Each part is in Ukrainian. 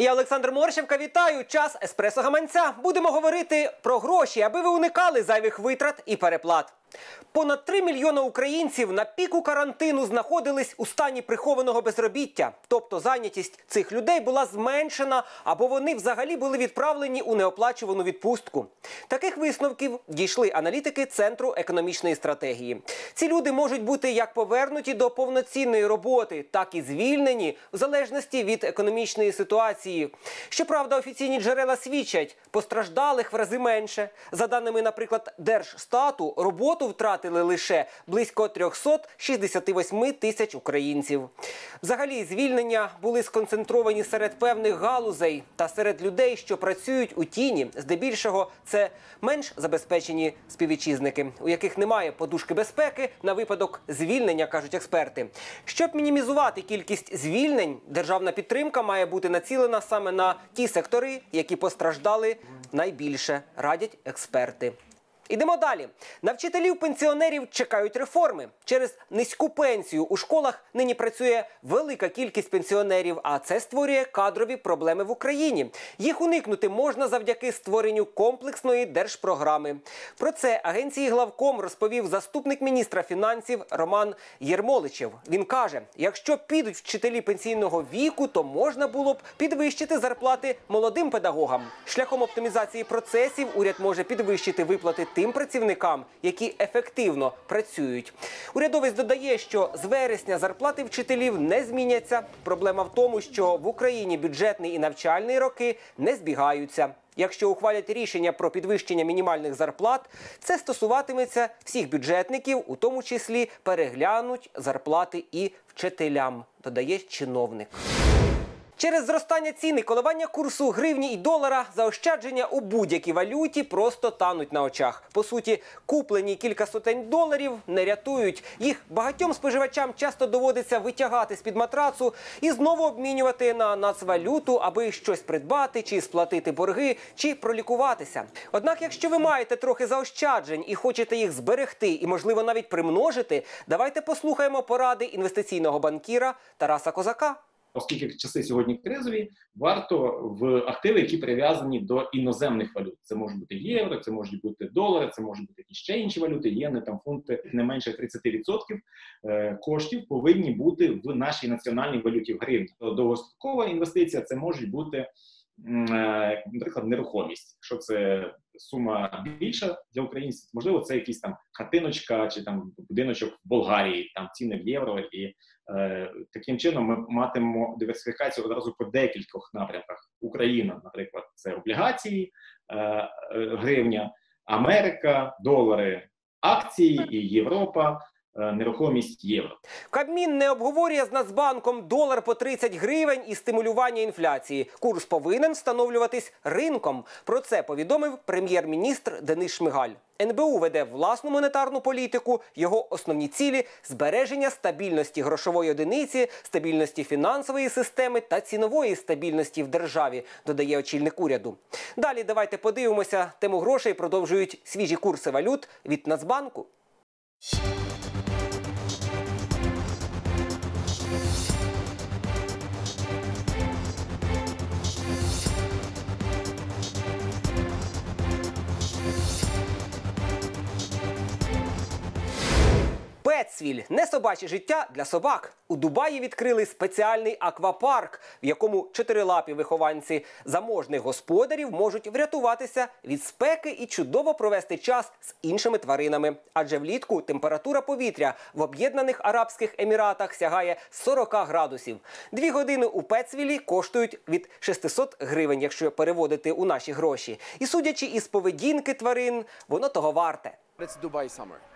Я Олександр Морщенка. Вітаю. Час еспресо гаманця. Будемо говорити про гроші, аби ви уникали зайвих витрат і переплат. Понад 3 мільйони українців на піку карантину знаходились у стані прихованого безробіття, тобто зайнятість цих людей була зменшена або вони взагалі були відправлені у неоплачувану відпустку. Таких висновків дійшли аналітики Центру економічної стратегії. Ці люди можуть бути як повернуті до повноцінної роботи, так і звільнені в залежності від економічної ситуації. Щоправда, офіційні джерела свідчать, постраждалих в рази менше. За даними, наприклад, Держстату, роботу втратили лише близько 368 тисяч українців. Взагалі, звільнення були сконцентровані серед певних галузей та серед людей, що працюють у тіні. Здебільшого це менш забезпечені співвітчизники, у яких немає подушки безпеки на випадок звільнення, кажуть експерти. Щоб мінімізувати кількість звільнень, державна підтримка має бути націлена саме на ті сектори, які постраждали найбільше, радять експерти. Ідемо далі. На вчителів пенсіонерів чекають реформи. Через низьку пенсію у школах нині працює велика кількість пенсіонерів, а це створює кадрові проблеми в Україні. Їх уникнути можна завдяки створенню комплексної держпрограми. Про це агенції главком розповів заступник міністра фінансів Роман Єрмоличев. Він каже: якщо підуть вчителі пенсійного віку, то можна було б підвищити зарплати молодим педагогам. Шляхом оптимізації процесів уряд може підвищити виплати тим працівникам, які ефективно працюють. Урядовець додає, що з вересня зарплати вчителів не зміняться. Проблема в тому, що в Україні бюджетний і навчальний роки не збігаються. Якщо ухвалять рішення про підвищення мінімальних зарплат, це стосуватиметься всіх бюджетників, у тому числі переглянуть зарплати і вчителям, додає чиновник. Через зростання ціни, коливання курсу гривні і долара, заощадження у будь-якій валюті просто тануть на очах. По суті, куплені кілька сотень доларів не рятують. Їх багатьом споживачам часто доводиться витягати з під матрацу і знову обмінювати на нацвалюту, аби щось придбати, чи сплатити борги, чи пролікуватися. Однак, якщо ви маєте трохи заощаджень і хочете їх зберегти, і можливо навіть примножити, давайте послухаємо поради інвестиційного банкіра Тараса Козака. Оскільки часи сьогодні кризові, варто в активи, які прив'язані до іноземних валют. Це можуть бути євро, це можуть бути долари, це можуть бути ще інші валюти, єни, там фунти не менше 30% коштів повинні бути в нашій національній валюті в гривні. Довгострокова інвестиція це можуть бути, наприклад, нерухомість. Якщо це сума більша для українців, можливо, це якийсь там хатиночка чи там будиночок в Болгарії, там ціни в євро і. Таким чином, ми матимемо диверсифікацію одразу по декількох напрямках. Україна, наприклад, це облігації, гривня, Америка, долари, акції і Європа. Нерухомість євро Кабмін не обговорює з Нацбанком долар по 30 гривень і стимулювання інфляції. Курс повинен встановлюватись ринком. Про це повідомив прем'єр-міністр Денис Шмигаль. НБУ веде власну монетарну політику. Його основні цілі збереження стабільності грошової одиниці, стабільності фінансової системи та цінової стабільності в державі, додає очільник уряду. Далі давайте подивимося. Тему грошей продовжують свіжі курси валют від Нацбанку. Петсвіль не собаче життя для собак. У Дубаї відкрили спеціальний аквапарк, в якому чотирилапі вихованці заможних господарів можуть врятуватися від спеки і чудово провести час з іншими тваринами. Адже влітку температура повітря в Об'єднаних Арабських Еміратах сягає 40 градусів. Дві години у Петсвілі коштують від 600 гривень, якщо переводити у наші гроші. І судячи із поведінки тварин, воно того варте.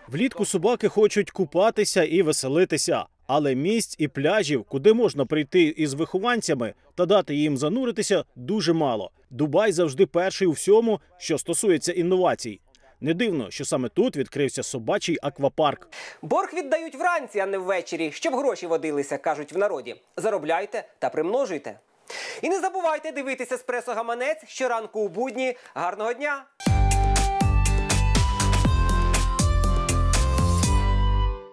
Влітку собаки хочуть купатися і веселитися, але місць і пляжів, куди можна прийти із вихованцями та дати їм зануритися, дуже мало. Дубай завжди перший у всьому, що стосується інновацій. Не дивно, що саме тут відкрився собачий аквапарк. Борг віддають вранці, а не ввечері, щоб гроші водилися, кажуть в народі. Заробляйте та примножуйте. І не забувайте дивитися «Еспресо Гаманець щоранку у будні. Гарного дня!